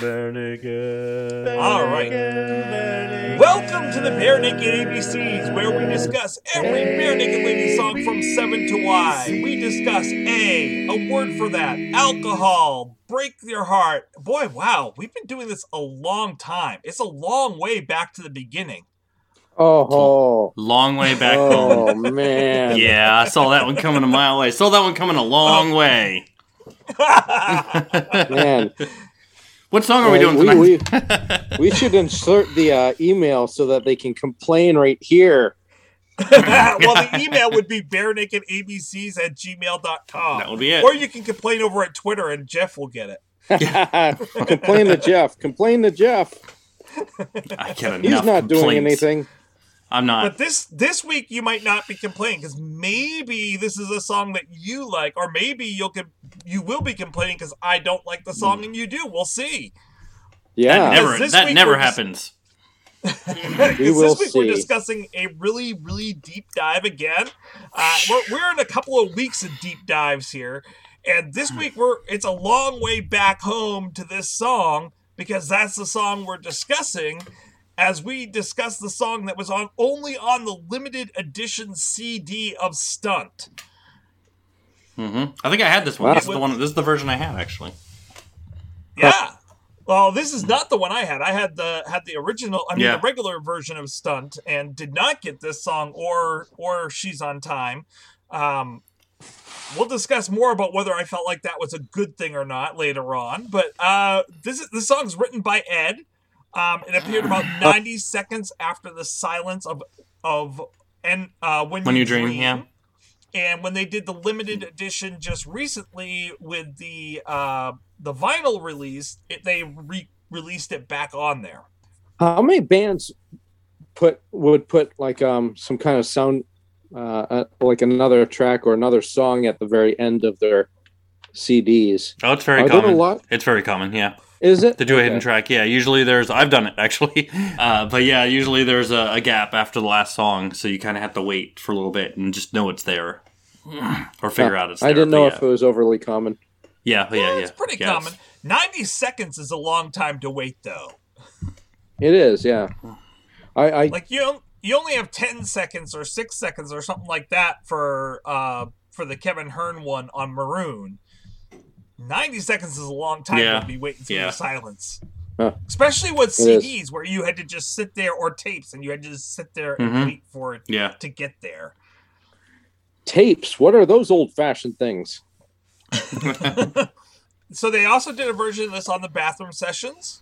Barenaked. All right. Welcome to the Barenaked ABCs, where we discuss every Barenaked Lady song from 7 to Y. We discuss A, a word for that, alcohol, break your heart. Boy, wow, we've been doing this a long time. It's a long way back to the beginning. Oh, Long way back home. oh man. Yeah, I saw that one coming a mile away. Saw that one coming a long oh. way. Man, What song are we Uh, doing we- tonight? we should insert the uh, email so that they can complain right here. well, the email would be barenakedabcs at gmail.com. that would be it. Or you can complain over at Twitter and Jeff will get it. complain to Jeff. Complain to Jeff. I get enough He's enough not doing anything. I'm not. But this this week you might not be complaining because maybe this is a song that you like, or maybe you'll com- you will be complaining because I don't like the song and you do. We'll see. that Yeah. never, this that never happens. Because will this week we're discussing a really really deep dive again. Uh, we're we're in a couple of weeks of deep dives here, and this week we're it's a long way back home to this song because that's the song we're discussing. As we discuss the song that was on only on the limited edition CD of Stunt. hmm I think I had this one. Wow. This is the one. This is the version I had actually. Yeah. Well, this is not the one I had. I had the had the original. I mean, Yeah. the regular version of Stunt, and did not get this song or or She's on Time. Um, we'll discuss more about whether I felt like that was a good thing or not later on. But uh, this is the song's written by Ed. Um, it appeared about ninety seconds after the silence of of and uh, when, When You Dream, yeah. and when they did the limited edition just recently with the uh, the vinyl release, it, they re- released it back on there. How many bands put would put like um some kind of sound uh uh, like another track or another song at the very end of their CDs? Oh, it's very Are there a common. lot? It's very common. Yeah, Is it to do a hidden track. Yeah, usually there's. I've done it actually, uh, but yeah, usually there's a, a gap after the last song, so you kind of have to wait for a little bit and just know it's there, or figure out it's. There. I didn't but know yeah. if it was overly common. Yeah, yeah, yeah. it's pretty yeah, common. Ninety seconds is a long time to wait, though. It is, yeah. I, I Like you, you only have ten seconds or six seconds or something like that for uh, for the Kevin Hearn one on Maroon. Ninety seconds is a long time Yeah. to be waiting for Yeah. the silence. Huh. Especially with It is. CDs where you had to just sit there or tapes and you had to just sit there and Mhm. wait for it Yeah. to get there. tapes. What are those old fashioned things? So they also did a version of this on the bathroom sessions.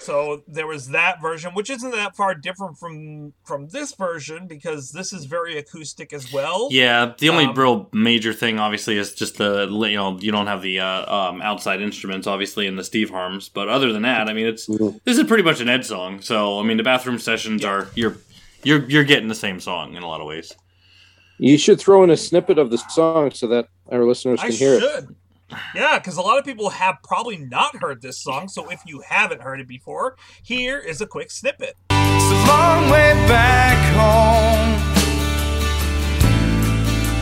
So there was that version, which isn't that far different from from this version because this is very acoustic as well. Yeah, the only Um, real major thing, obviously, is just the you know you don't have the uh, um, outside instruments, obviously, in the Steve Harms. But other than that, I mean, it's Mhm. this is pretty much an Ed song. So I mean, the bathroom sessions are you're you're you're getting the same song in a lot of ways. You should throw in a snippet of the song so that our listeners I can hear it. Yeah, because a lot of people have probably not heard this song. So if you haven't heard it before, here is a quick snippet. It's a long way back home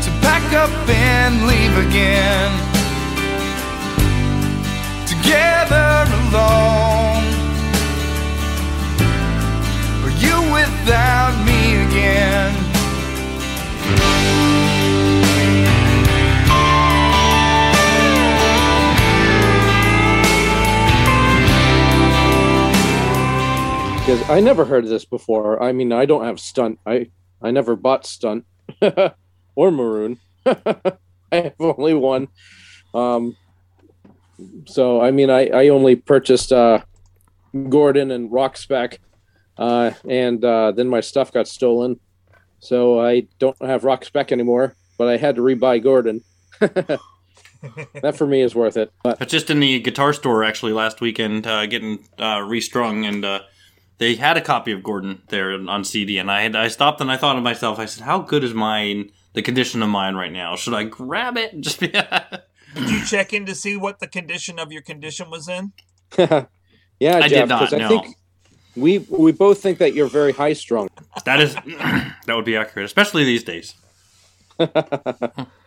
to pack up and leave again. Together alone, you without me again. Because I never heard of this before. I mean, I don't have stunt. I I never bought stunt or maroon. I have only one. Um, so I mean, I I only purchased uh, Gordon and Rock Spec, uh, and uh, then my stuff got stolen. So I don't have Rock Spec anymore. But I had to rebuy Gordon. that for me is worth it. But But just in the guitar store actually last weekend, uh, getting uh, restrung, and uh, they had a copy of Gordon there on CD, and I had I stopped and I thought to myself, I said, how good is mine? The condition of mine right now. Should I grab it? Just be. Did you check in to see what the condition of your condition was in? yeah, I Jeff, did not, 'cause I no. think we we both think that you're very high strung. That is that would be accurate, especially these days.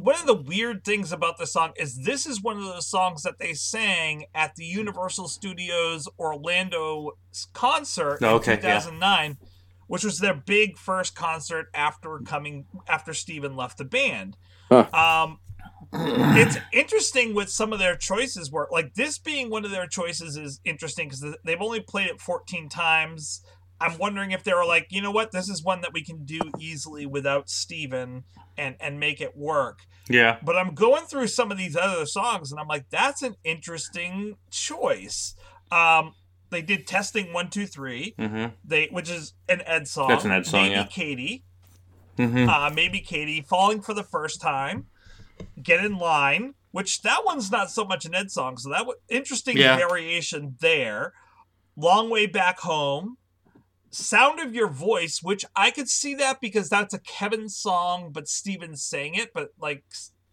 one of the weird things about this song is this is one of those songs that they sang at the Universal Studios Orlando concert Oh, okay, in 2009, which was their big first concert after coming after Steven left the band. Huh. Um, it's interesting with some of their choices were like this being one of their choices is interesting because they've only played it 14 times i'm wondering if they were like you know what this is one that we can do easily without steven and and make it work Yeah. but i'm going through some of these other songs and i'm like that's an interesting choice um they did testing one two three Mm-hmm. they which is an ed song That's an Ed song, maybe yeah. katie Mm-hmm. uh, maybe Katie falling for the first time, get in line, which that one's not so much an Ed song, so that was interesting Yeah. variation there. Long way back home, sound of your voice, which I could see that because that's a Kevin song, but Steven sang it, but like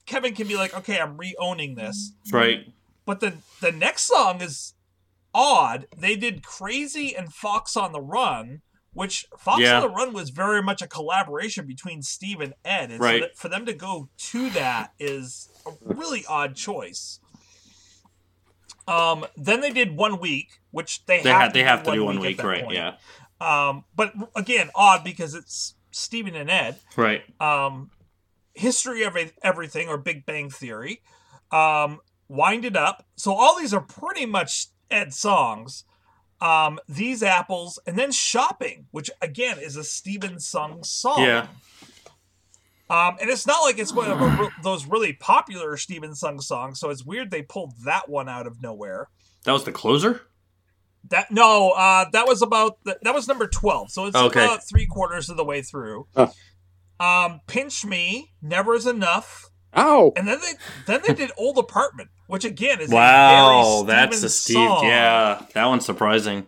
Kevin can be like, okay, I'm re-owning this. Right. But the the next song is odd. They did Crazy and Fox on the Run, which Fox Yeah. on the Run was very much a collaboration between Steve and Ed. And so Right. that for them to go to that is a really odd choice. Um, then they did one week, which they, They have had they have to do one at week, right? point. Yeah. Um, but again, odd because it's Steven and Ed Right. um, history of everything or Big Bang Theory, um, wind it up. So all these are pretty much Ed songs. Um, these apples, and then shopping, which again is a Steven sung song. Yeah. Um, and it's not like it's one of a those really popular Steven sung songs, so it's weird they pulled that one out of nowhere. That was the closer. That no, uh, that was about the, that was number twelve, so it's Okay. about three quarters of the way through. Huh. Um, pinch me, never is enough. Oh, And then they then they did old apartment, which again is Wow, a very that's Steven a Steve. song. Yeah, that one's surprising.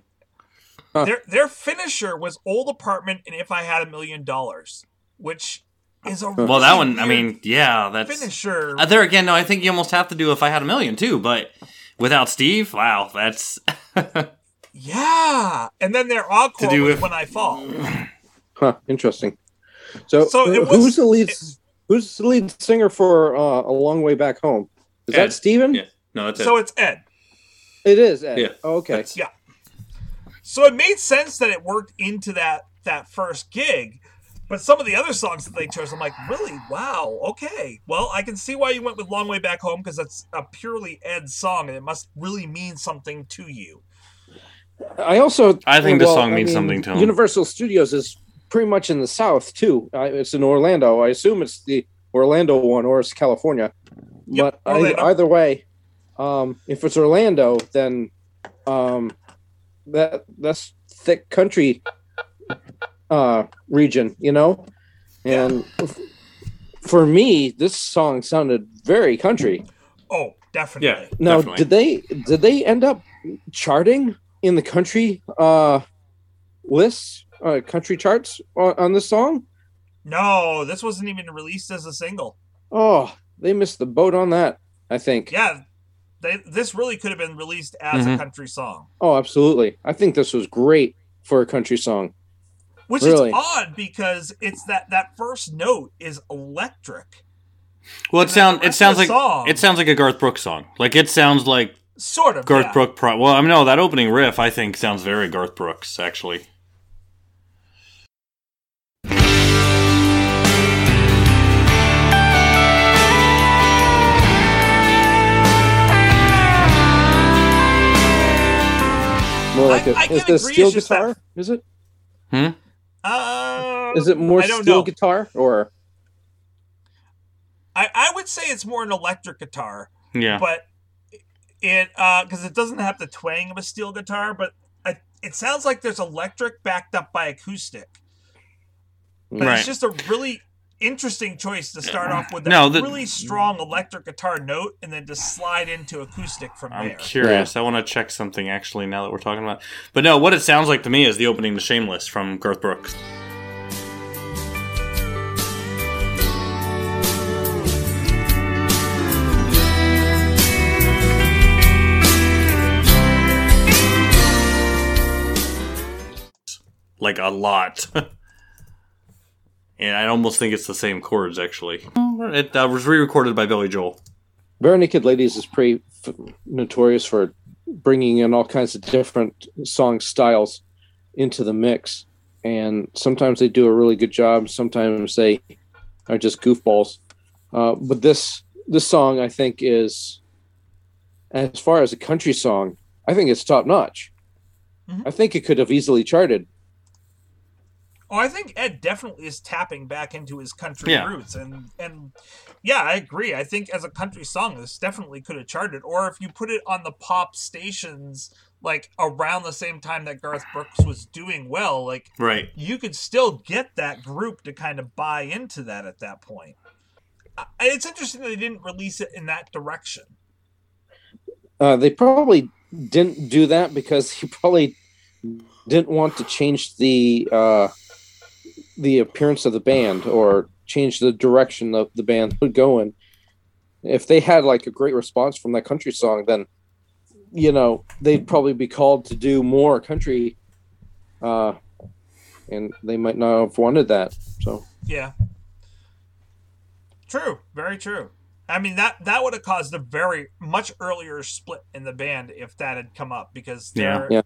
Their their finisher was old apartment and if I had a million dollars, which is a Well, that one. I mean, yeah, that's finisher. Uh, there again. No, I think you almost have to do if I had a million too. But without Steve, wow, that's yeah, and then their encore To do was with- when I fall. Huh, interesting. So, So it uh, was- who's the lead? who's the lead singer for uh, "A Long Way Back Home"? Is Ed. that Steven? yeah. No, that's So it's Ed. It is. Ed. Yeah. Oh, okay. That's- Yeah. So it made sense that it worked into that that first gig. But some of the other songs that they chose, I'm like, really? Wow. Okay. Well, I can see why you went with Long Way Back Home because that's a purely Ed song and it must really mean something to you. I also. I think this well, song I means mean, something to him. Universal Studios is pretty much in the South too. Uh, it's in Orlando. I assume it's the Orlando one, or it's California. Yep, but I, either way, um, if it's Orlando, then um, that that's thick country uh, region, you know. And f- for me, this song sounded very country. Oh, definitely. Yeah. Now, Definitely. did they did they end up charting in the country uh, lists, uh, country charts on, on this song? No, this wasn't even released as a single. Oh, they missed the boat on that. I think. Yeah. They, this really could have been released as a Mhm. country song. Oh, absolutely. I think this was great for a country song. Which Really? is odd because it's that that first note is electric. well, it sounds it sounds like song- it sounds like a Garth Brooks song. Like it sounds like Sort of. Garth yeah. Brooks. Pro- well, I mean, no, that opening riff I think sounds very Garth Brooks actually. More like I- a I is this steel it's just that- guitar? Is it? Uh, Is it more steel know. guitar or? I, I would say it's more an electric guitar, Yeah. but it uh because it doesn't have the twang of a steel guitar, but I, it sounds like there's electric backed up by acoustic. But Right. it's just a really interesting choice to start off with a No, the- really strong electric guitar note and then to slide into acoustic from there. I'm there. curious. I want to check something actually now that we're talking about. But no, what it sounds like to me is the opening to Shameless from Garth Brooks. Like a lot. and I almost think it's the same chords actually. It uh, was re-recorded by Billy Joel. Barenaked Ladies is pretty f- notorious for bringing in all kinds of different song styles into the mix, and sometimes they do a really good job. Sometimes they are just goofballs. Uh, but this this song, I think, is as far as a country song, I think it's top notch. Mhm. I think it could have easily charted. Oh, I think Ed definitely is tapping back into his country Yeah. roots, and and yeah, I agree. I think as a country song, this definitely could have charted. Or if you put it on the pop stations, like around the same time that Garth Brooks was doing well, like Right. you could still get that group to kind of buy into that at that point. It's interesting that they didn't release it in that direction. Uh, they probably didn't do that because he probably didn't want to change the uh, the appearance of the band or change the direction of the band would go in. If they had like a great response from that country song, then you know they'd probably be called to do more country, uh, and they might not have wanted that. So Yeah. True, very true. I mean that that would have caused a very much earlier split in the band if that had come up because Yeah. they're Yeah.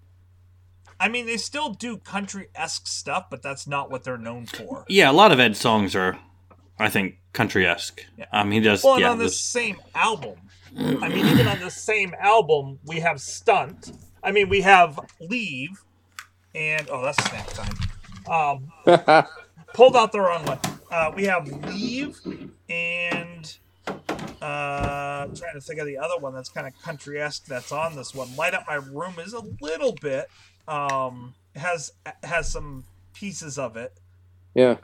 I mean they still do country esque stuff, but that's not what they're known for. Yeah, a lot of Ed's songs are, I think, country esque. Yeah. Um, he does. Well, and yeah, on this this- same album, I mean, even on the same album, we have Stunt. I mean, we have Leave, and oh, that's Snacktime. Um, pulled out the wrong one. Uh, we have Leave, and uh, I'm trying to think of the other one that's kind of country esque that's on this one. Light Up My Room is a little bit, um, has has some pieces of it. yeah,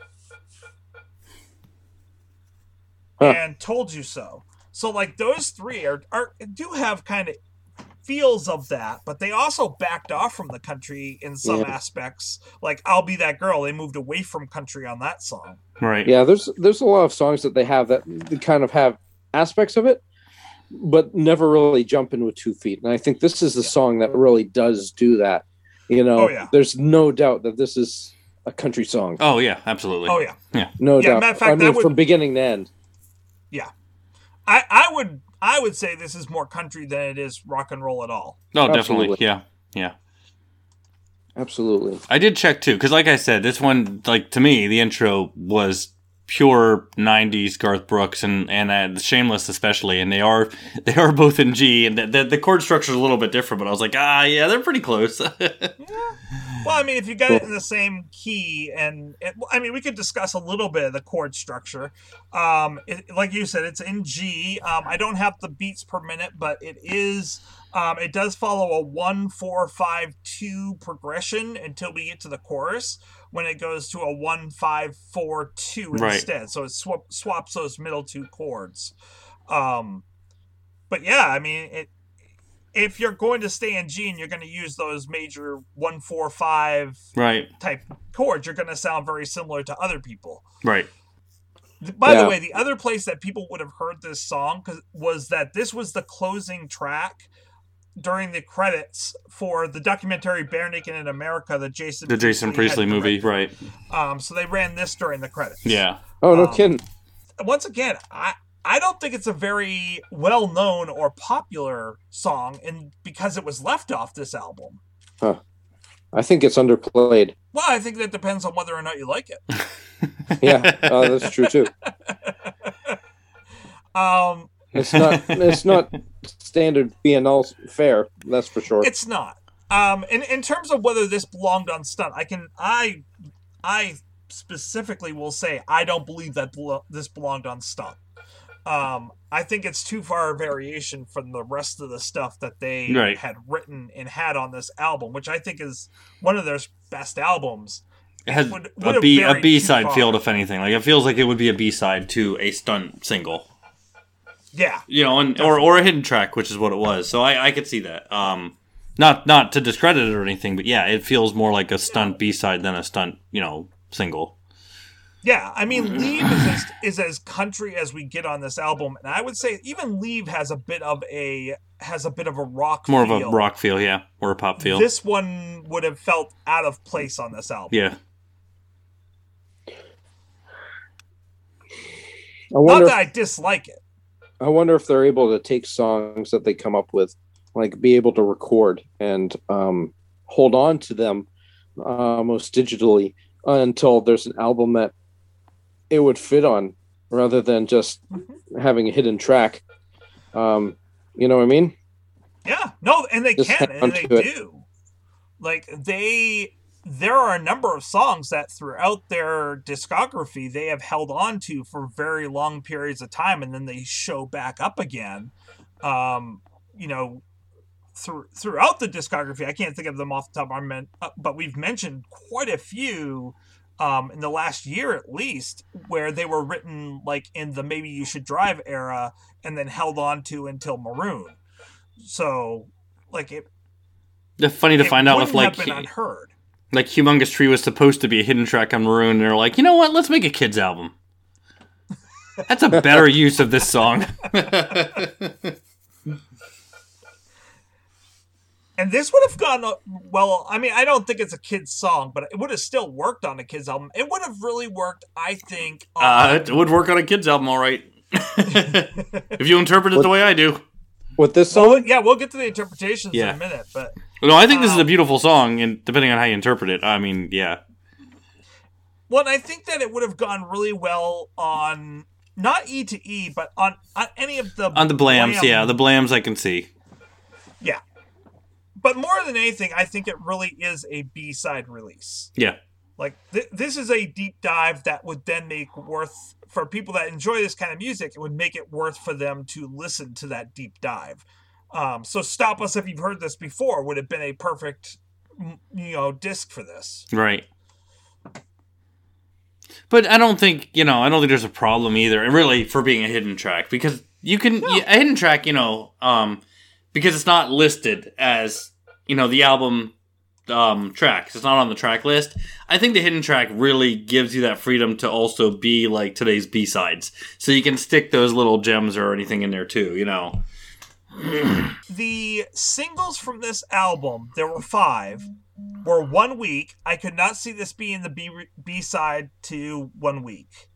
Huh. and told you so. So like those three are, are do have kind of feels of that, but they also backed off from the country in some Yeah. aspects. Like I'll be that girl, they moved away from country on that song. right. yeah. There's there's a lot of songs that they have that they kind of have aspects of it, but never really jump in with two feet. And I think this is the song that really does do that. You know, Oh, yeah. there's no doubt that this is a country song. Oh yeah, absolutely. Oh yeah. Yeah, no Yeah, doubt. matter of fact, I mean, would- from beginning to end. Yeah, I, I would I would say this is more country than it is rock and roll at all. No, definitely. Yeah, yeah. Absolutely. I did check too, because like I said, this one, like to me, the intro was pure '90s Garth Brooks and and uh, Shameless especially, and they are they are both in G, and the, the, the chord structure is a little bit different, but I was like, ah, yeah, they're pretty close. Well, I mean, if you got it in the same key, and it, I mean, we could discuss a little bit of the chord structure. Um, it, like you said, it's in G. Um, I don't have the beats per minute, but it is. Um, it does follow a one four five two progression until we get to the chorus, when it goes to a one five four two Right. instead. So it swap, swaps those middle two chords. Um, but yeah, I mean, it if you're going to stay in G and you're going to use those major one four five right, type chords, you're going to sound very similar to other people. right. By Yeah. the way, the other place that people would have heard this song was that this was the closing track during the credits for the documentary Barenaked in America, the Jason The Jason Priestley had movie, right? Um, so they ran this during the credits. Yeah, Oh no Um, kidding. Once again, I I don't think it's a very well known or popular song, and because it was left off this album. Huh. I think it's underplayed. Well, I think that depends on whether or not you like it. Yeah, uh, that's true too. Um, It's not. It's not standard BNL fair. That's for sure. it's not. Um, in in terms of whether this belonged on stunt, I can I I specifically will say I don't believe that belo- this belonged on stunt. Um, I think it's too far a variation from the rest of the stuff that they Right. had written and had on this album, which I think is one of their best albums. it has would- would a have B a varied B too side far. field, if anything. Like it feels like it would be a B side to a stunt single. Yeah, you know, and, or or a hidden track, which is what it was. So I, I could see that. Um, not not to discredit it or anything, but yeah, it feels more like a stunt B side than a stunt, you know, single. Yeah, I mean, Leave is as, is as country as we get on this album, and I would say even Leave has a bit of a has a bit of a rock, More of a rock feel, yeah, or a pop feel. This one would have felt out of place on this album. yeah, I wonder. Not that I dislike it. I wonder if they're able to take songs that they come up with, like be able to record and um, hold on to them uh, almost digitally until there's an album that it would fit on, rather than just having a hidden track. Um, you know what I mean? Yeah, no, and they Just can, and they it. do. Like they, there are a number of songs that throughout their discography they have held on to for very long periods of time, and then they show back up again. Um, you know, through throughout the discography, I can't think of them off the top of my men, uh, but we've mentioned quite a few. Um, in the last year at least, where they were written like in the maybe you should drive era and then held on to until maroon. So, like it, It's funny to it find out if like unheard. Like Humongous Tree was supposed to be a hidden track on Maroon, and they're like, you know what? Let's make a kids album. That's a better use of this song. And this would have gone uh, well. I mean, I don't think it's a kid's song, but it would have still worked on a kid's album. It would have really worked, I think. On, Uh, it would work on a kids album, all right. if you interpret it the way I do. With this well, song, yeah, we'll get to the interpretations Yeah. in a minute, but No, I think this is a Um, beautiful song, and depending on how you interpret it, I mean, yeah. well, I think that it would have gone really well on not E to E, but on on any of the On the Blams, Blam- yeah, the Blams I can see. yeah. But more than anything, I think it really is a B side release. Yeah. Like th- this is a deep dive that would then make worth for people that enjoy this kind of music. It would make it worth for them to listen to that deep dive. Um, so stop us if you've heard this before. Would have been a perfect, you know, disc for this. Right. But I don't think you know. I don't think there's a problem either, and really for being a hidden track because you can a hidden track, you know, um, because it's not listed as you know the album um tracks. It's not on the track list. I think the hidden track really gives you that freedom to also be like today's B sides, so you can stick those little gems or anything in there too. You know. The singles from this album, there were five, were one week. I could not see this being the B B side to one week.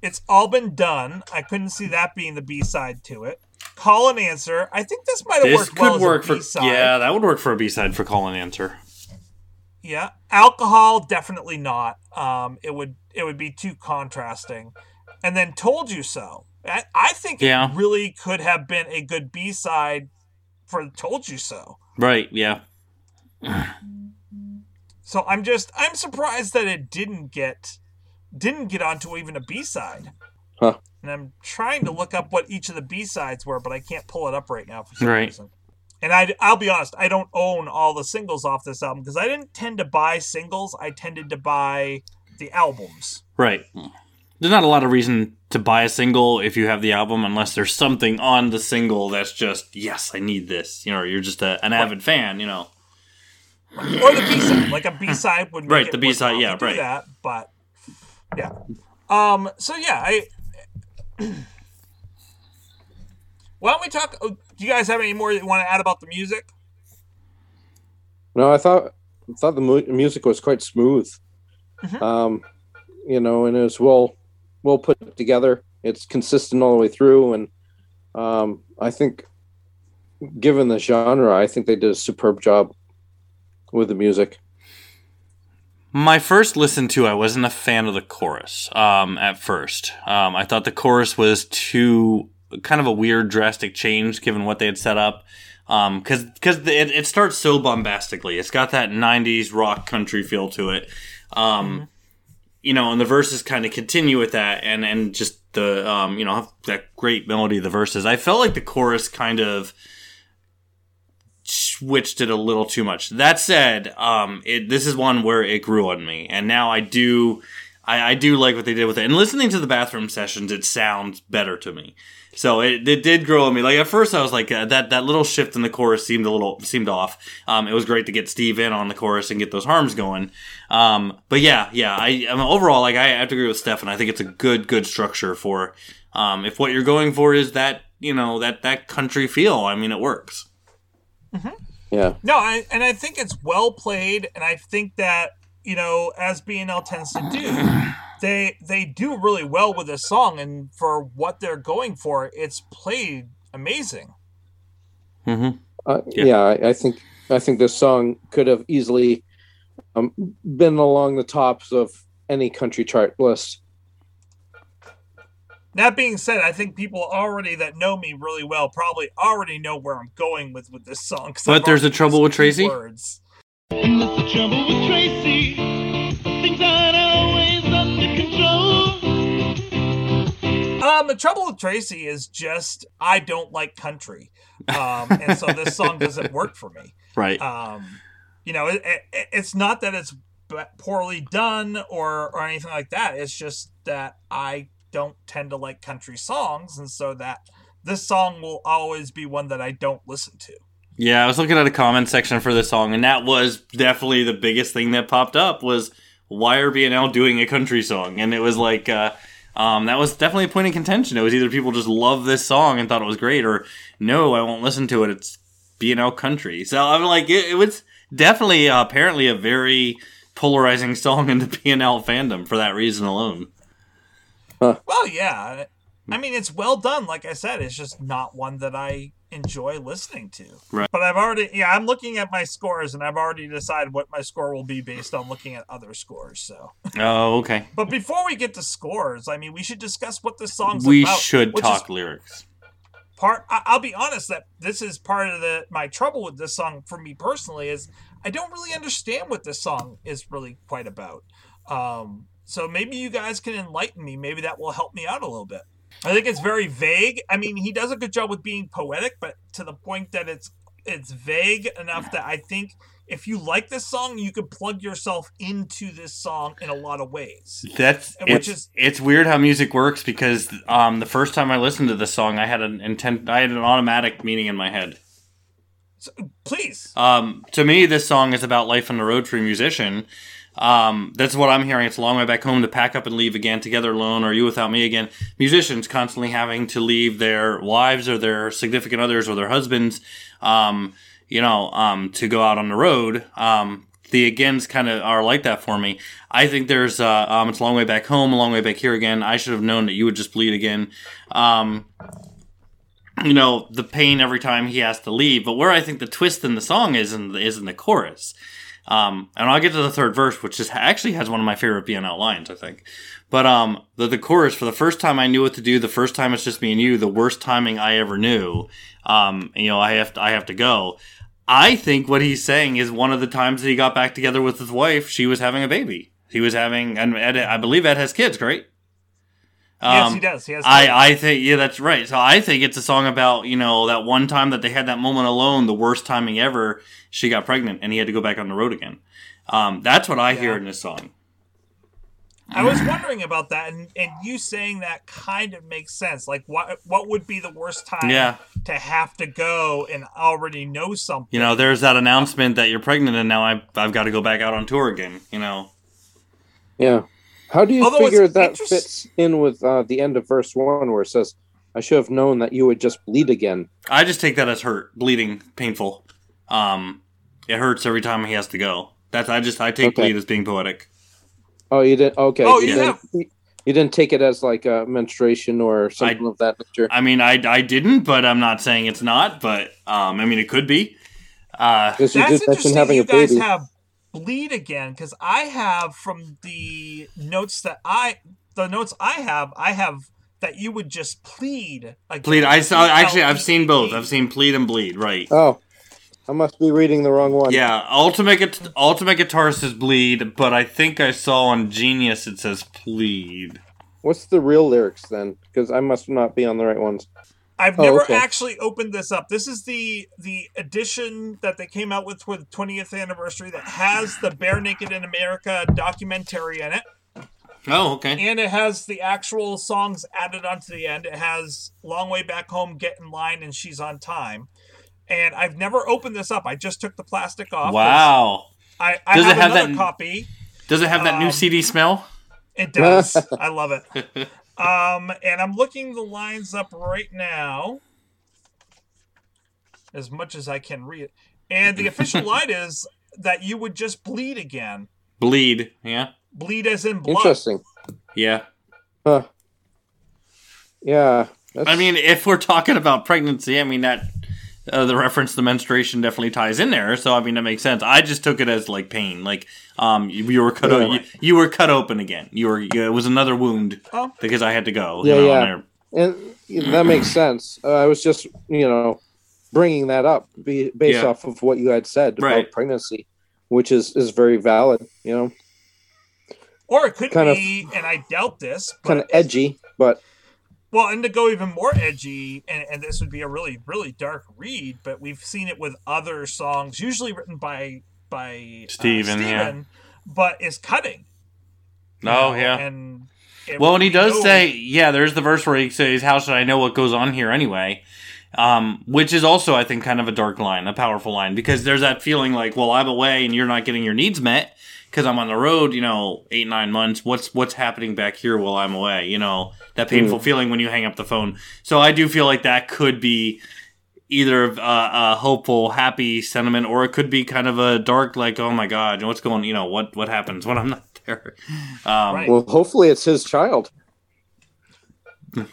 It's all been done. I couldn't see that being the B side to it. Call and answer. I think this might have This worked could well work as a for B-side. yeah, that would work for a B side for call and answer. Yeah, alcohol definitely not. Um, it would it would be too contrasting. And then told you so. I, I think Yeah. it really could have been a good B side for told you so. Right? Yeah. So I'm just I'm surprised that it didn't get didn't get onto even a B side. Huh. And I'm trying to look up what each of the B sides were, but I can't pull it up right now for some Right. reason. And I, I'll be honest, I don't own all the singles off this album because I didn't tend to buy singles. I tended to buy the albums. Right. There's not a lot of reason to buy a single if you have the album unless there's something on the single that's just, yes, I need this. You know, or you're just a, an avid fan, you know. or the B side. Like a B side would make Right, the B-side, yeah, right. That, but yeah. Um. So yeah, I. Why don't we talk? oh, Do you guys have any more that you want to add about the music? No, I thought I thought the mu- music was quite smooth. Mhm. Um, you know, and it was well well put together. It's consistent all the way through, and um, I think, given the genre, I think they did a superb job with the music. My first listen to, I wasn't a fan of the chorus um, at first. Um, I thought the chorus was too kind of a weird, drastic change given what they had set up. Because because it, it starts so bombastically. It's got that 90s rock country feel to it. Um, You know, and the verses kind of continue with that, and, and just the, um, you know, that great melody of the verses. I felt like the chorus kind of switched it a little too much. That said, um, it this is one where it grew on me, and now I do, I, I do like what they did with it. And listening to the bathroom sessions, it sounds better to me. So it, it did grow on me. Like at first, I was like uh, that that little shift in the chorus seemed a little seemed off. Um, it was great to get Steve in on the chorus and get those harms going. Um, but yeah, yeah, I, I mean, overall like I have to agree with Stefan. I think it's a good good structure for um, if what you're going for is that you know that that country feel. I mean, it works. Yeah, No, I, and I think it's well played, and I think that you know, as BNL tends to do, they they do really well with this song, and for what they're going for, it's played amazing. Mm-hmm. Uh, Yeah. yeah, I, I think I think this song could have easily um, been along the tops of any country chart list. That being said, I think people already that know me really well probably already know where I'm going with with this song. But there's a trouble with Tracy? Words. And that's the trouble with Tracy. Things aren't always under control. Um, the trouble with Tracy is just I don't like country, um, and so this song doesn't work for me. Right. Um, you know, it, it, it's not that it's poorly done or or anything like that. It's just that I don't tend to like country songs, and so that this song will always be one that I don't listen to. Yeah, I was looking at a comment section for this song, and that was definitely the biggest thing that popped up was why are BNL doing a country song? And it was like, uh, um, that was definitely a point of contention. It was either people just love this song and thought it was great, or no, I won't listen to it. It's BNL country. So I'm like, it, it was definitely uh, apparently a very polarizing song in the BNL fandom for that reason alone. Well, yeah, I mean it's well done. Like I said, it's just not one that I enjoy listening to. Right. But I've already, yeah, I'm looking at my scores, and I've already decided what my score will be based on looking at other scores. So. Oh, okay. But before we get to scores, I mean, we should discuss what this song's We about. should talk lyrics. part. I- I'll be honest that this is part of the my trouble with this song for me personally is I don't really understand what this song is really quite about. Um, so maybe you guys can enlighten me. Maybe that will help me out a little bit. I think it's very vague. I mean, he does a good job with being poetic, but to the point that it's it's vague enough that I think if you like this song, you could plug yourself into this song in a lot of ways. That's And it's, which is- it's weird how music works because um, the first time I listened to this song, I had an intent, I had an automatic meaning in my head. So, please. Um, to me, this song is about life on the road for a musician. Um, that's what I'm hearing. It's a long way back home to pack up and leave again, together alone, or you without me again. Musicians constantly having to leave their wives or their significant others or their husbands, um, you know, um, to go out on the road. Um, the agains kind of are like that for me. I think there's, uh, um, it's a long way back home, a long way back here again. I should have known that you would just bleed again. Um, you know the pain every time he has to leave. But where I think the twist in the song is in the, is in the chorus. Um, and I'll get to the third verse, which is actually has one of my favorite BNL lines, I think. But um, the the chorus for the first time I knew what to do. The first time it's just me and you. The worst timing I ever knew. Um, you know I have to, I have to go. I think what he's saying is one of the times that he got back together with his wife, she was having a baby. He was having, and Ed, I believe Ed has kids, right? Yes, Um, he does. He has. I, I think yeah that's right so i think it's a song about you know that one time that they had that moment alone the worst timing ever she got pregnant and he had to go back on the road again um, that's what i hear in this song I was wondering about that, and, and you saying that kind of makes sense. Like, what what would be the worst time Yeah. to have to go and already know something? you know there's that announcement that you're pregnant and now I've, I've got to go back out on tour again you know Yeah. How do you Although figure that fits in with uh, the end of verse one, where it says, "I should have known that you would just bleed again." i just take that as hurt bleeding painful um, it hurts every time he has to go that's i just i take Okay. bleed as being poetic Oh, you didn't. Okay. Oh, you you didn't, you, you didn't take it as like a menstruation or something of that nature. i mean i, I didn't but i'm not saying it's not but um, i mean it could be uh, That's interesting. having You a guys baby. have bleed again because I have from the notes that I the notes I have I have that you would just plead. Again. Plead. I saw. Actually, I've P-L-E-E. seen both. I've seen plead and bleed. Right. oh, I must be reading the wrong one. Yeah. Ultimate Guit- Ultimate Guitarist says bleed, but I think I saw on Genius it says plead. What's the real lyrics then? Because I must not be on the right ones. I've Oh, never okay. actually opened this up. This is the the edition that they came out with for the 20th anniversary that has the Barenaked in America documentary in it, Oh, okay. and it has the actual songs added onto the end. It has "Long Way Back Home," "Get in Line," and "She's on Time." And I've never opened this up. I just took the plastic off. Wow. I, I Does have it have another that- copy. Does it have that new Um, CD smell? It does. I love it. Um, and I'm looking the lines up right now, as much as I can read. And the official line is that you would just bleed again. Bleed. Yeah. Bleed as in blood. Interesting. Yeah. Yeah. That's, I mean, if we're talking about pregnancy, I mean that uh, the reference to menstruation definitely ties in there. So I mean that makes sense. I just took it as like pain, like um you, you were cut o- you, you were cut open again. You were you, it was another wound Oh. because I had to go. Yeah, you know, yeah. and I- and that makes sense. Uh, I was just, you know, bringing that up be, based Yeah. off of what you had said about Right. pregnancy, which is is very valid. You know, Or it could Kind of- be, and I doubt this, but kind of edgy, but Well, and to go even more edgy, and, and this would be a really, really dark read, but we've seen it with other songs, usually written by by uh, Steven, yeah. But is cutting. Oh, know, yeah. and Well, and he does say, yeah, there's the verse where he says, "How should I know what goes on here anyway?" Um, which is also, I think, kind of a dark line, a powerful line, because there's that feeling like, well, I'm away and you're not getting your needs met because I'm on the road, you know, eight nine months. What's what's happening back here while I'm away? You know, that painful feeling when you hang up the phone. So I do feel like that could be either uh, a hopeful, happy sentiment, or it could be kind of a dark, like, oh my god, what's going? You know, what what happens when I'm not there? Um, Right. well, hopefully it's his child.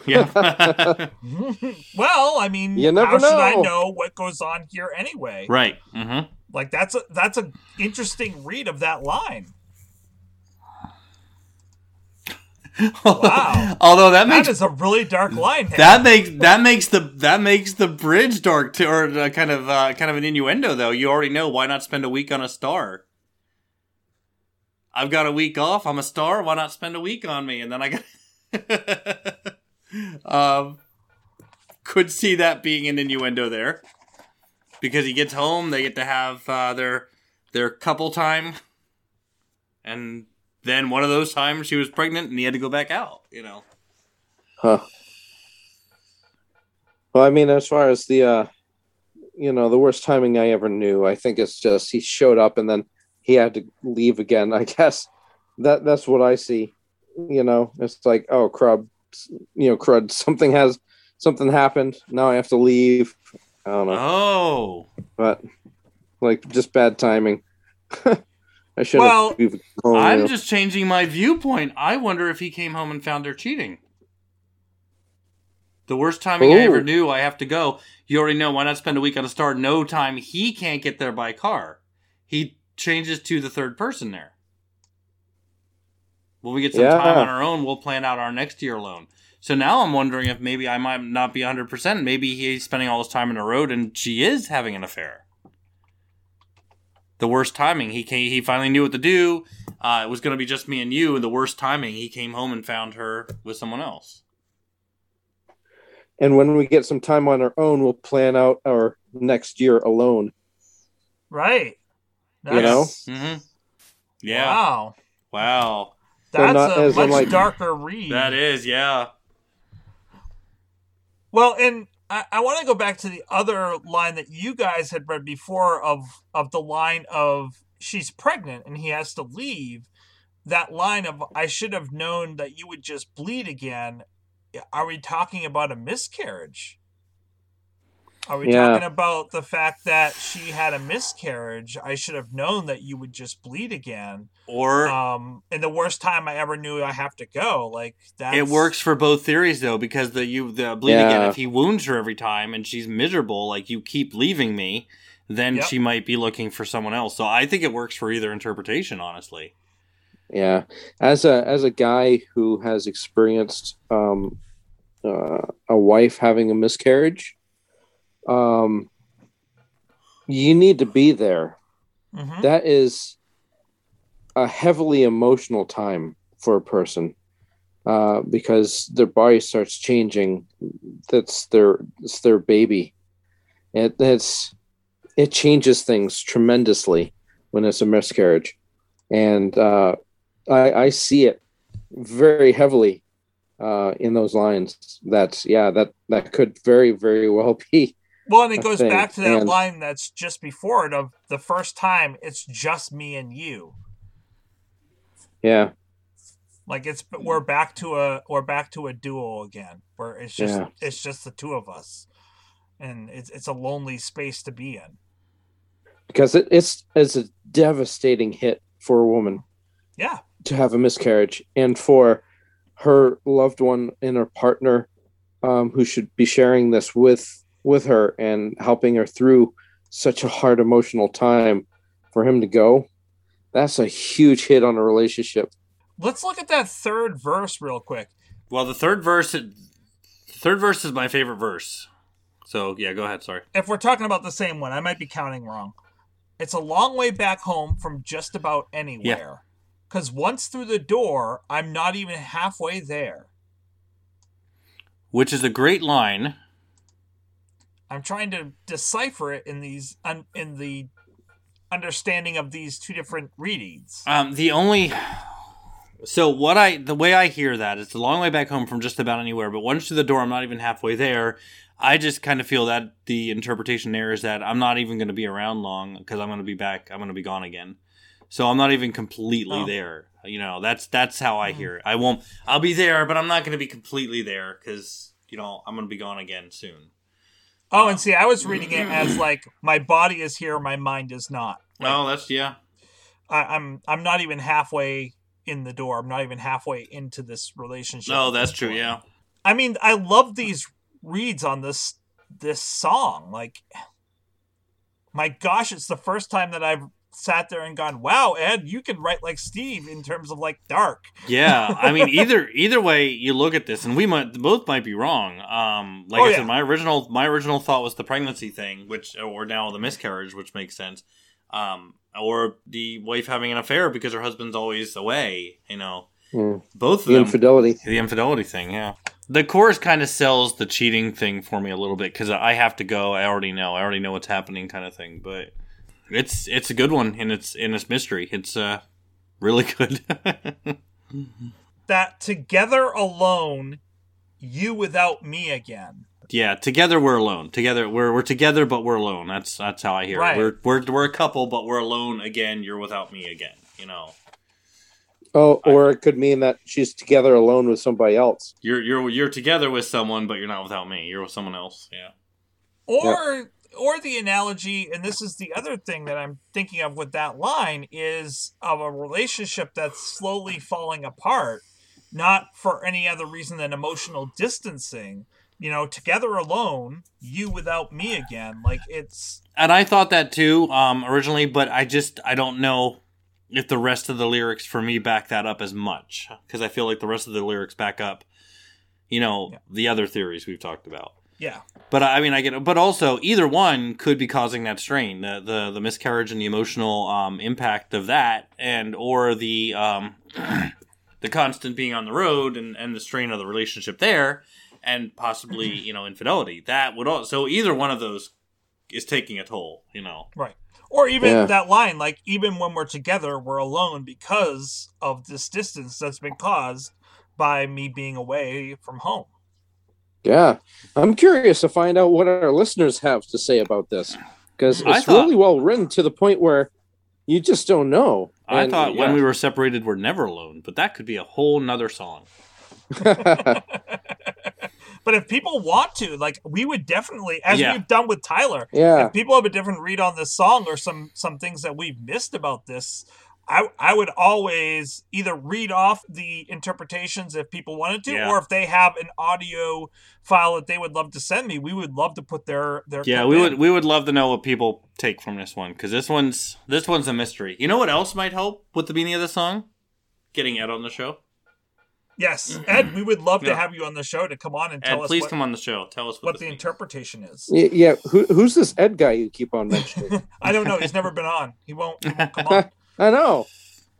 Yeah. well, I mean, You never how should I know. know what goes on here anyway? right. hmm Like that's a that's a interesting read of that line. Wow. Although that That makes is a really dark line. That makes that makes the that makes the bridge dark to or uh, kind of uh, kind of an innuendo though. You already know why not spend a week on a star. I've got a week off. I'm a star. Why not spend a week on me? And then I got um could see that being an innuendo there because he gets home. They get to have uh, their their couple time, and then one of those times she was pregnant and he had to go back out. You know. Huh. Well, I mean, as far as the, uh, you know, the worst timing I ever knew, I think it's just he showed up and then he had to leave again. I guess that that's what I see. You know, it's like, oh, crud, you know, crud, something has something happened. Now I have to leave. I don't know, Oh. but like just bad timing. I should Well, I'm just changing my viewpoint. I wonder if he came home and found her cheating. The worst timing I ever knew, I have to go. You already know. Why not spend a week on a star? No time. He can't get there by car. He changes to the third person there. When we get some Yeah. time on our own, we'll plan out our next year alone. So now I'm wondering if maybe I might not be 100%. Maybe he's spending all his time on the road and she is having an affair. The worst timing. He came, he finally knew what to do. Uh, it was going to be just me and you. And the worst timing, he came home and found her with someone else. and when we get some time on our own, we'll plan out our next year alone. right. You know? Mm-hmm. Yeah. Wow. Wow. So That's not a much like- darker read. That is, yeah. Well, and I, I want to go back to the other line that you guys had read before of of the line of she's pregnant and he has to leave. That line of I should have known that you would just bleed again. Are we talking about a miscarriage? Are we Yeah. talking about the fact that she had a miscarriage? I should have known that you would just bleed again. Or Um, and the worst time I ever knew I have to go. Like that. it works for both theories though, because the you the bleed again. If he wounds her every time and she's miserable, like you keep leaving me, then Yep. she might be looking for someone else. So I think it works for either interpretation. Honestly, Yeah, as a as a guy who has experienced um, uh, a wife having a miscarriage, um, you need to be there. Mhm. That is a heavily emotional time for a person uh, because their body starts changing. That's their it's their baby. It it's it changes things tremendously when it's a miscarriage, and uh, I, I see it very heavily uh, in those lines. That's yeah, that that could very very well be. Well, and it I goes think, back to that and- line that's just before it of the first time it's just me and you. Yeah, Like it's we're back to a we're back to a duo again, where it's just Yeah. it's just the two of us, and it's it's a lonely space to be in. because it, it's it's a devastating hit for a woman Yeah, to have a miscarriage and for her loved one and her partner um, who should be sharing this with with her and helping her through such a hard emotional time for him to go that's a huge hit on a relationship Let's look at that third verse real quick. Well, the third verse, the third verse is my favorite verse. So yeah, go ahead. Sorry. If we're talking about the same one, I might be counting wrong. It's a long way back home from just about anywhere. Because once through the door, I'm not even halfway there. Which is a great line. I'm trying to decipher it in these un, in the understanding of these two different readings. Um, the only so what I the way I hear that it's a long way back home from just about anywhere, but once to the door, I'm not even halfway there. I just kind of feel that the interpretation there is that I'm not even going to be around long because I'm going to be back. I'm going to be gone again. So I'm not even completely Oh. there. You know, that's that's how I hear it. I won't. I'll be there, but I'm not going to be completely there because you know I'm going to be gone again soon. Oh, and see, I was reading it as like my body is here, my mind is not. Oh, that's yeah. I, I'm I'm not even halfway in the door. I'm not even halfway into this relationship. No, at that's true. Yeah. I mean, I love these reads on this this song. Like, my gosh, it's the first time that I've sat there and gone, "Wow, Ed, you can write like Steve in terms of like dark." Yeah, I mean either either way you look at this, and we might both might be wrong. Um, like Oh, I yeah. said, my original my original thought was the pregnancy thing, which or now the miscarriage, which makes sense. Um, or the wife having an affair because her husband's always away. You know, Mm. both of the them. infidelity the infidelity thing, yeah. The chorus kind of sells the cheating thing for me a little bit because I have to go. I already know. I already know what's happening, kind of thing. But it's it's a good one, and it's in its mystery. It's uh really good. That together alone, you without me again. Yeah, together we're alone. Together we're we're together, but we're alone. That's that's how I hear Right. it. We're we're we're a couple, but we're alone again. You're without me again. You know, oh or it could mean that she's together alone with somebody else you're you're you're together with someone, but you're not without me. You're with someone else. Yeah. Or or the analogy, and this is the other thing that I'm thinking of with that line is of a relationship that's slowly falling apart, not for any other reason than emotional distancing. You know, together alone, you without me again. Like it's And I thought that too um, originally, but I just I don't know if the rest of the lyrics for me back that up as much because I feel like the rest of the lyrics back up, you know, Yeah. the other theories we've talked about. Yeah. But I mean, I get, but also either one could be causing that strain, the the, the miscarriage and the emotional um, impact of that, and or the um, the constant being on the road and, and the strain of the relationship there, and possibly you know infidelity. That would also so either one of those is taking a toll. You know, Right. Or even Yeah. that line, like even when we're together, we're alone because of this distance that's been caused by me being away from home. Yeah, I'm curious to find out what our listeners have to say about this because it's thought- really well written to the point where you just don't know. I And, thought when we were separated, we're never alone, but that could be a whole nother song. But if people want to, like we would definitely, as Yeah. we've done with Tyler, yeah, if people have a different read on this song or some some things that we've missed about this, I I would always either read off the interpretations if people wanted to, Yeah. or if they have an audio file that they would love to send me, we would love to put their their Yeah, we in. would we would love to know what people take from this one because this one's this one's a mystery. You know what else might help with the meaning of the song? Getting Ed on the show. Yes, Ed, we would love to Yeah. have you on the show to come on and Ed, tell us please what, come on the show. Tell us what, what the means. interpretation is. Y- yeah. Who, who's this Ed guy you keep on mentioning? I don't know. He's never been on. He won't, he won't come on. I know.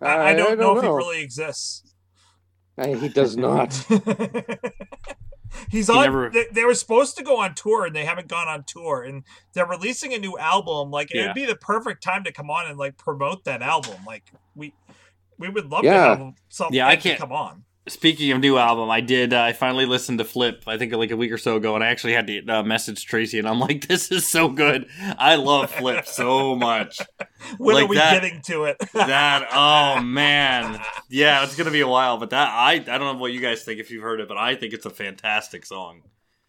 I, I don't know if he really exists. I- he does not. He's He on. never- They, they were supposed to go on tour, and they haven't gone on tour. And they're releasing a new album. Like it'd be the perfect time to come on and like promote that album. Like we, we would love Yeah. to have something Yeah, I can't- come on. Speaking of new album, I did. Uh, I finally listened to Flip. I think like a week or so ago, and I actually had to uh, message Tracy, and I'm like, "This is so good. I love Flip so much." When like are we that- getting to it? That oh man, yeah, it's gonna be a while, but that I I don't know what you guys think if you've heard it, but I think it's a fantastic song.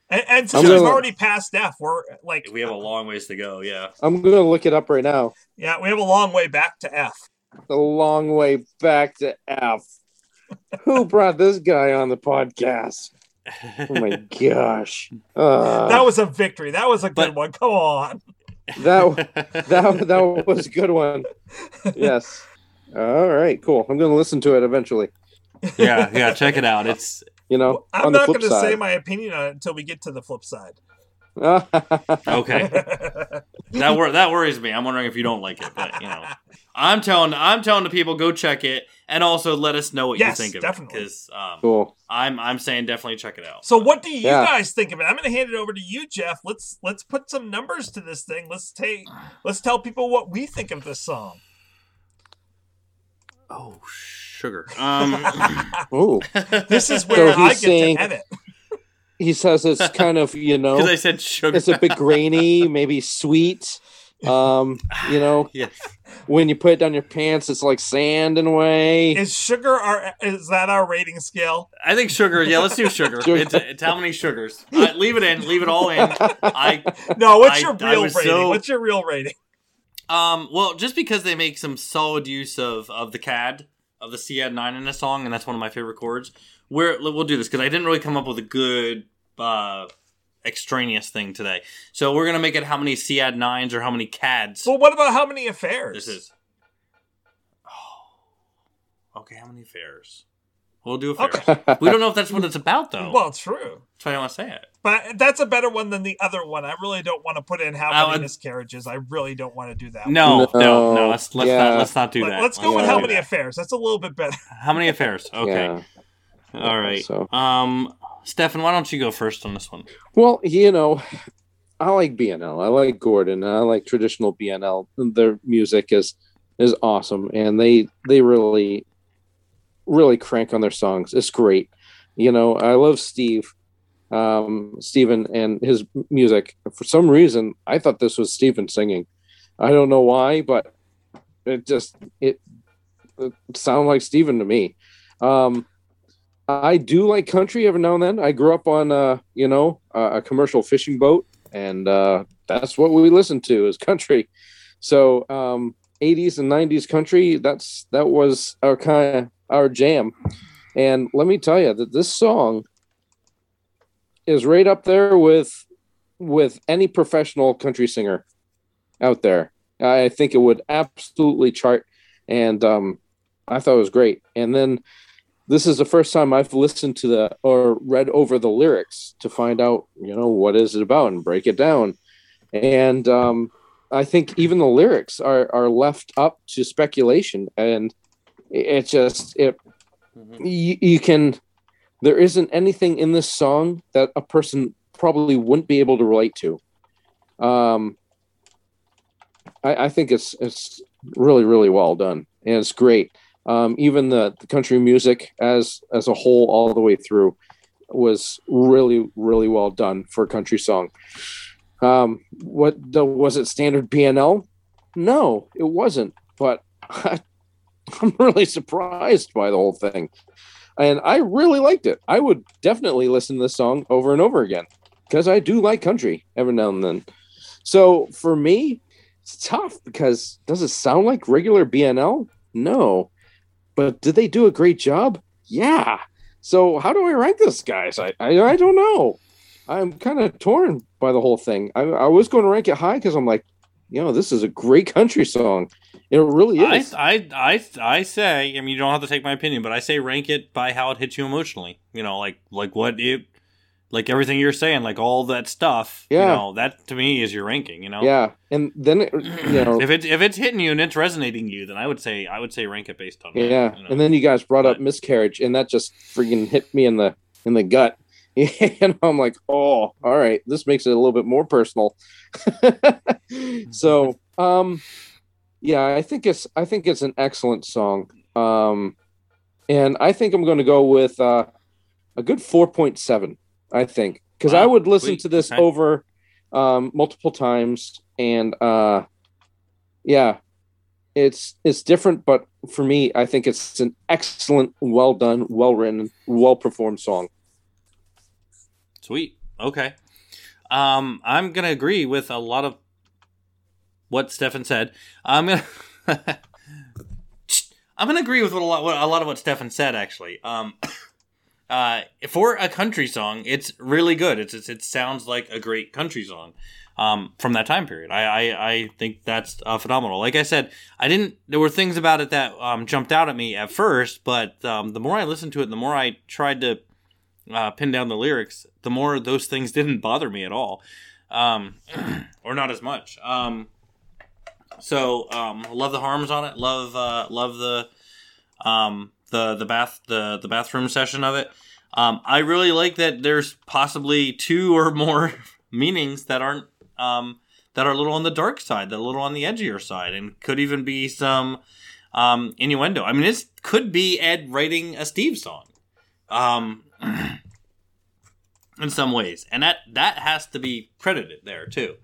and, and since we've gonna- already passed F, we're like, We have a long ways to go. Yeah. I'm gonna look it up right now. yeah, we have a long way back to F. The long way back to F. Who brought this guy on the podcast? Oh my gosh. Uh, that was a victory. That was a good But- one. Come on. that that that was a good one. Yes. All right, cool. I'm going to listen to it eventually. yeah, yeah. Check it out. It's You know, I'm on not going to say my opinion on it until we get to the flip side. okay. that wor- that worries me. I'm wondering if you don't like it, but you know, I'm telling I'm telling the people go check it and also let us know what Yes, you think of definitely. it because um, cool. I'm I'm saying definitely check it out. so what do you Yeah. guys think of it? I'm going to hand it over to you, Jeff. Let's let's put some numbers to this thing. Let's take let's tell people what we think of this song. Oh, sugar. Um, Ooh. This is where So I he's get saying- to edit. He says it's kind of, you know, because I said sugar. it's a bit grainy, maybe sweet. Um, you know, yes. when you put it down your pants, it's like sand in a way. Is sugar our is that our rating scale? I think sugar. Yeah, let's do sugar. Sugar. It's, it's how many sugars? Uh, leave it in. Leave it all in. I No, what's I- your real was rating? so- What's your real rating? Um, well, just because they make some solid use of of the CAD of the CAD nine in the song, and that's one of my favorite chords. Where we'll do this because I didn't really come up with a good uh, extraneous thing today. So we're gonna make it how many CAD nines or how many CADs Well, what about how many affairs? this is. Oh, okay. How many affairs? We'll do affairs. we don't know if that's what it's about though. Well, it's true. that's why I don't want to say it. But that's a better one than the other one. I really don't want to put in how I many would- miscarriages. I really don't want to do that. No, no, no. No, let's let's yeah. not let's not do Let- that. Let's go with how many affairs. That's a little bit better. How many affairs? Okay. Yeah. All right. So- Um, Stefan, why don't you go first on this one? Well, you know, I like BNL. I like Gordon. I like traditional BNL. Their music is is awesome, and they they really really crank on their songs. It's great. You know, I love Steve, um, Steven, and his music. For some reason, I thought this was Steven singing. I don't know why, but it just it, it sounded like Steven to me. Um, I do like country every now and then. I grew up on, uh, you know, a, commercial fishing boat, and uh, that's what we listen to is country. So, um, 80s and 90s country. That's that was our kind of our jam. And let me tell you that this song is right up there with with any professional country singer out there. I think it would absolutely chart, and um, I thought it was great. And then this is the first time I've listened to the or read over the lyrics to find out, you know, what is it about and break it down. And um, I think even the lyrics are are left up to speculation, and it just it you, you can there isn't anything in this song that a person probably wouldn't be able to relate to. Um, I, I think it's it's really really well done and it's great. Um, even the, the country music as as a whole all the way through was really really well done for a country song. Um, what the, was it standard BNL? No, it wasn't. But I, I'm really surprised by the whole thing, and I really liked it. I would definitely listen to this song over and over again because I do like country every now and then. So for me, it's tough because does it sound like regular BNL? No. But did they do a great job? Yeah. So how do I rank this, guys? I I, I don't know. I'm kind of torn by the whole thing. I, I was going to rank it high because I'm like, you know, this is a great country song. It really I, is. I, I, I say. I mean, you don't have to take my opinion, but I say rank it by how it hits you emotionally. You know, like like what it, like everything you're saying, like all that stuff. You know, that to me is your ranking. You know. yeah, and then it, you know, if it's if it's hitting you and it's resonating you, then I would say I would say rank it based on that, yeah. you know. And then you guys brought up miscarriage, and that just freaking hit me in the in the gut. And I'm like, oh, all right, this makes it a little bit more personal. so, um, yeah, I think it's I think it's an excellent song. Um, and I think I'm going to go with uh, a good 4.7. I think because I would listen sweet, to this okay. over um, multiple times, and uh, yeah, it's it's different, but for me, I think it's an excellent, well done, well written, well performed song. Sweet. Okay. Um, I'm gonna agree with a lot of what Stefan said. I'm gonna. I'm gonna agree with what a lot what, a lot of what Stefan said actually. Um, uh, for a country song, it's really good. It's, it's it sounds like a great country song. Um, from that time period, I, I, I think that's uh, phenomenal. Like I said, I didn't. There were things about it that um, jumped out at me at first, but um, the more I listened to it, the more I tried to uh, pin down the lyrics, the more those things didn't bother me at all, um, or not as much. Um, so um, love the harms on it. Love uh, love the um, the the bath the the bathroom session of it. Um, I really like that. There's possibly two or more meanings that aren't um, that are a little on the dark side, that are a little on the edgier side, and could even be some um, innuendo. I mean, this could be Ed writing a Steve song. Um, in some ways, and that that has to be credited there too.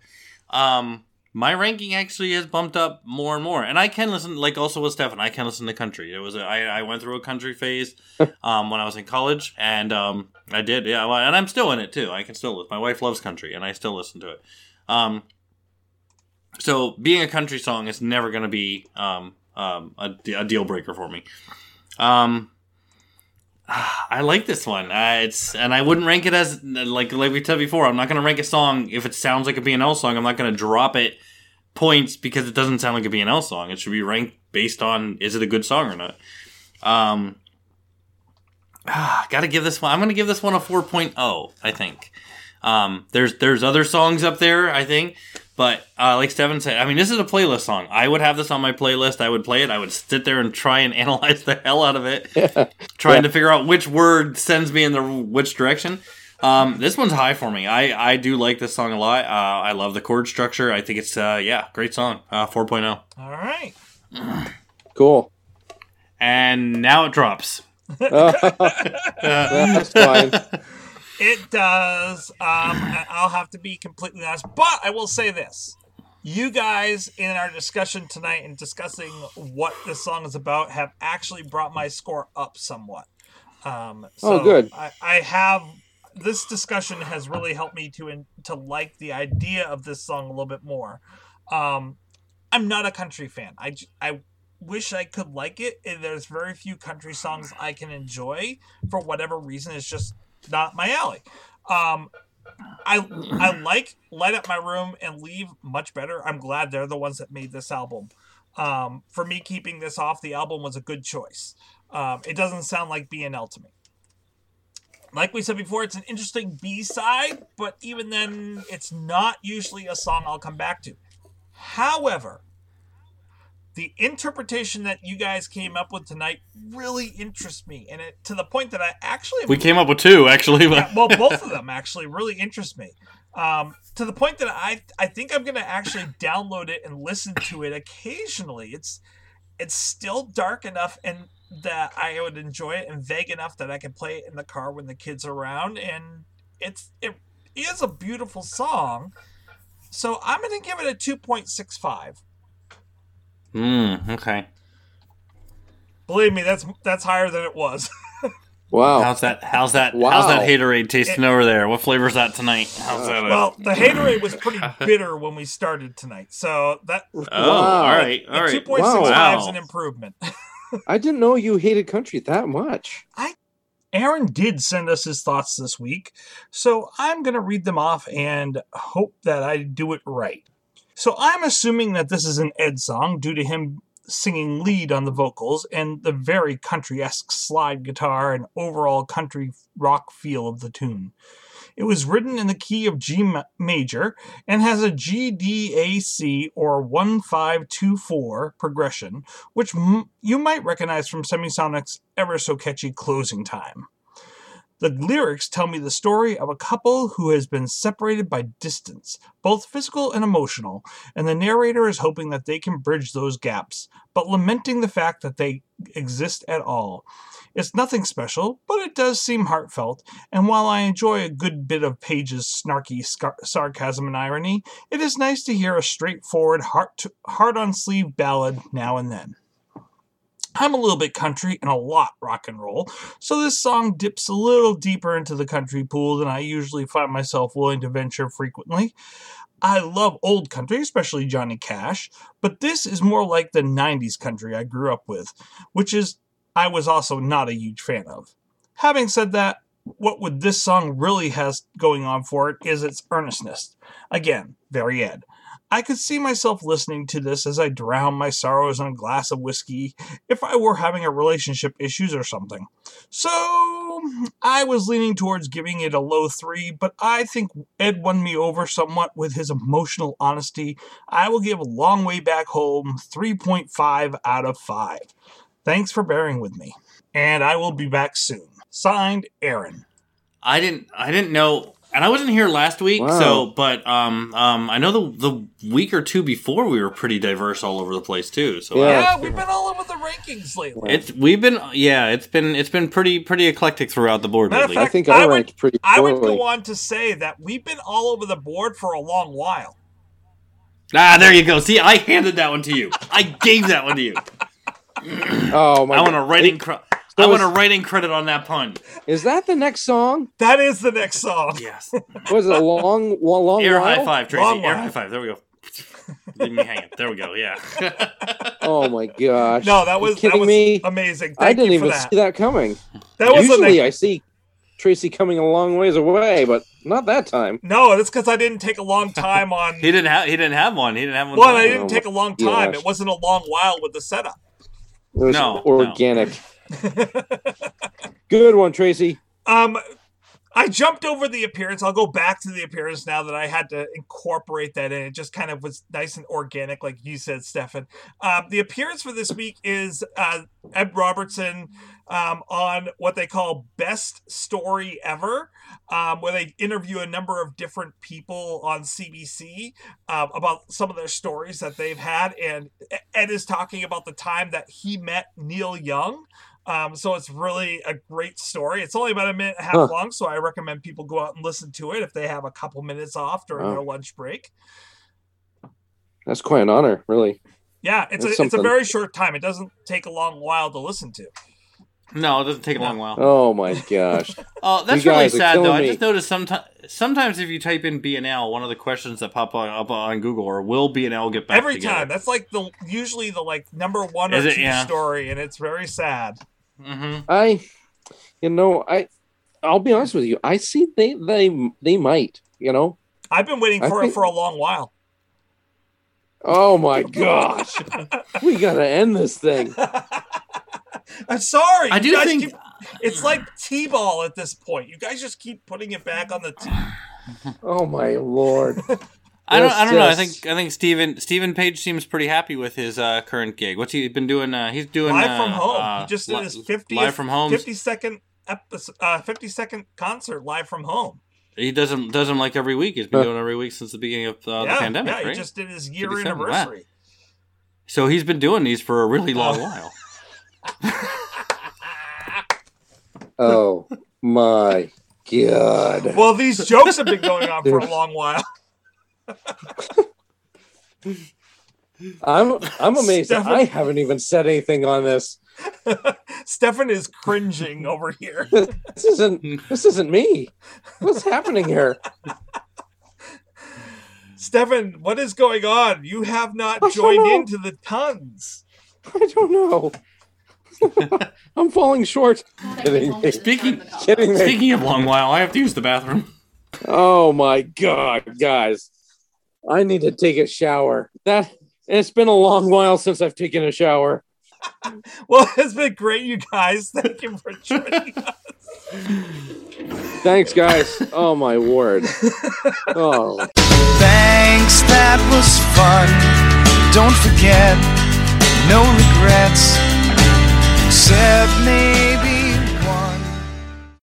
Um, my ranking actually has bumped up more and more, and I can listen. Like also with Stefan, I can listen to country. It was a, I, I went through a country phase um, when I was in college, and um, I did, yeah, well, and I'm still in it too. I can still listen. My wife loves country, and I still listen to it. Um, so being a country song is never going to be um, um, a, a deal breaker for me. Um, I like this one. Uh, it's and I wouldn't rank it as like like we said before. I'm not going to rank a song if it sounds like a BNL song. I'm not going to drop it points because it doesn't sound like a BNL song. It should be ranked based on is it a good song or not. Um, ah, got to give this one. I'm going to give this one a 4.0. I think. Um, there's there's other songs up there. I think. But uh, like Stefan said, I mean, this is a playlist song. I would have this on my playlist. I would play it. I would sit there and try and analyze the hell out of it, trying to figure out which word sends me in the which direction. Um, this one's high for me. I, I do like this song a lot. Uh, I love the chord structure. I think it's uh, yeah, great song. Uh, 4.0. All right. Cool. And now it drops. That's fine. It does. Um, I'll have to be completely honest, but I will say this: you guys in our discussion tonight and discussing what this song is about have actually brought my score up somewhat. Um, so Oh, good. I, I have this discussion has really helped me to in, to like the idea of this song a little bit more. Um, I'm not a country fan. I I wish I could like it. There's very few country songs I can enjoy for whatever reason. It's just not my alley. Um, I I like Light Up My Room and Leave much better. I'm glad they're the ones that made this album. Um, for me, keeping this off the album was a good choice. Um, it doesn't sound like BNL to me. Like we said before, it's an interesting B side, but even then, it's not usually a song I'll come back to. However, the interpretation that you guys came up with tonight really interests me, and it to the point that I actually We came up with two actually. yeah, well, both of them actually really interest me. Um, to the point that I I think I'm gonna actually download it and listen to it occasionally. It's it's still dark enough and that I would enjoy it, and vague enough that I can play it in the car when the kids are around. And it's it is a beautiful song. So I'm gonna give it a two point six five. Mm, okay. Believe me, that's that's higher than it was. Wow. How's that? How's that? Wow. How's that haterade tasting over there? What flavor's that tonight? How's that? uh, well, the haterade was pretty bitter when we started tonight, so that oh, Wow. all right, all The right. two point six five is an improvement. I didn't know you hated country that much. I Aaron did send us his thoughts this week, so I'm going to read them off and hope that I do it right. So I'm assuming that this is an Ed song due to him singing lead on the vocals and the very country esque slide guitar and overall country rock feel of the tune. It was written in the key of G major and has a G D A C or 1524 progression, which m- you might recognize from Semisonic's ever so catchy closing time. The lyrics tell me the story of a couple who has been separated by distance, both physical and emotional, and the narrator is hoping that they can bridge those gaps, but lamenting the fact that they exist at all. It's nothing special, but it does seem heartfelt, and while I enjoy a good bit of Page's snarky scar- sarcasm and irony, it is nice to hear a straightforward, heart on sleeve ballad now and then. I'm a little bit country and a lot rock and roll, so this song dips a little deeper into the country pool than I usually find myself willing to venture frequently. I love old country, especially Johnny Cash, but this is more like the 90s country I grew up with, which is I was also not a huge fan of. Having said that, what would this song really has going on for it is its earnestness. Again, very Ed. I could see myself listening to this as I drown my sorrows in a glass of whiskey if I were having a relationship issues or something. So I was leaning towards giving it a low three, but I think Ed won me over somewhat with his emotional honesty. I will give a long way back home 3.5 out of 5. Thanks for bearing with me. And I will be back soon. Signed, Aaron. I didn't I didn't know and I wasn't here last week, Wow. so but um um I know the the week or two before we were pretty diverse all over the place too. So Yeah. Yeah, we've been all over the rankings lately. it's we've been yeah it's been it's been pretty pretty eclectic throughout the board Matter of lately. I fact, think I I would- ranked pretty I would go on to say that we've been all over the board for a long while. ah, there you go. See, I handed that one to you. I gave that one to you. Oh my! I want a writing. Cr- So I want a writing credit on that pun. Is that the next song? That is the next song. Yes. Was it a long, long, long Air while? high five, Tracy. Long Air while. high five. There we go. Leave me hanging. There we go. Yeah. Oh my gosh! No, that You was that was me. amazing. Thank I didn't you for even that. see that coming. That was the Usually, next. I see Tracy coming a long ways away, but not that time. No, that's because I didn't take a long time on. he didn't have. He didn't have one. He didn't have one. One, I didn't take a long oh, time. Gosh. It wasn't a long while with the setup. It was No, no. organic. Good one, Tracy. Um, I jumped over the appearance. I'll go back to the appearance now that I had to incorporate that in. It just kind of was nice and organic, like you said, Stefan. Um, the appearance for this week is uh, Ed Robertson um, on what they call Best Story Ever, um, where they interview a number of different people on CBC um, about some of their stories that they've had. And Ed is talking about the time that he met Neil Young. Um, so it's really a great story. It's only about a minute and a half Huh. long, so I recommend people go out and listen to it if they have a couple minutes off during Wow. their lunch break. That's quite an honor, really. Yeah, it's a That's it's a very short time. It doesn't take a long while to listen to. No, it doesn't take a long while. Oh my gosh! Oh, that's really sad though. killing I just noticed sometimes sometimes if you type in BNL, one of the questions that pop on, up on Google are will BNL get back Every together? time. That's like the usually the like number one or Is it? two Yeah. story, and it's very sad. Hmm I, you know, I, I'll be honest with you. I see they they they might. You know. I've been waiting for think- it for a long while. Oh my gosh! we gotta end this thing. I'm sorry. I do guys think- keep- it's like T-ball at this point. You guys just keep putting it back on the tee. Oh my lord! I don't. Yes, I don't know. I think. I think Stephen Stephen Page seems pretty happy with his uh, current gig. What's he been doing? Uh, he's doing live uh, from home. uh, he just did li- his 50th, live from home. 50 second episode, uh, 50 second concert live from home. He doesn't does them like every week. He's been doing every week since the beginning of uh, yeah, the pandemic, yeah, right? he just did his year 57, wow. anniversary. So he's been doing these for a really long Oh. while. Oh my god! Well, these jokes have been going on for a long while. I'm I'm amazed Stefan- I haven't even said anything on this. Stefan is cringing over here. This isn't this isn't me. What's happening here? Stefan, what is going on? You have not I joined into the tons. I don't know. I'm falling short. Kidding me. Speaking- Kidding me. Speaking of long while, I have to use the bathroom. Oh my god, guys. I need to take a shower. That it's been a long while since I've taken a shower. Well, it's been great, you guys. Thank you for joining us. Thanks, guys. Oh my word. Oh, Thanks, that was fun. Don't forget, no regrets. Except me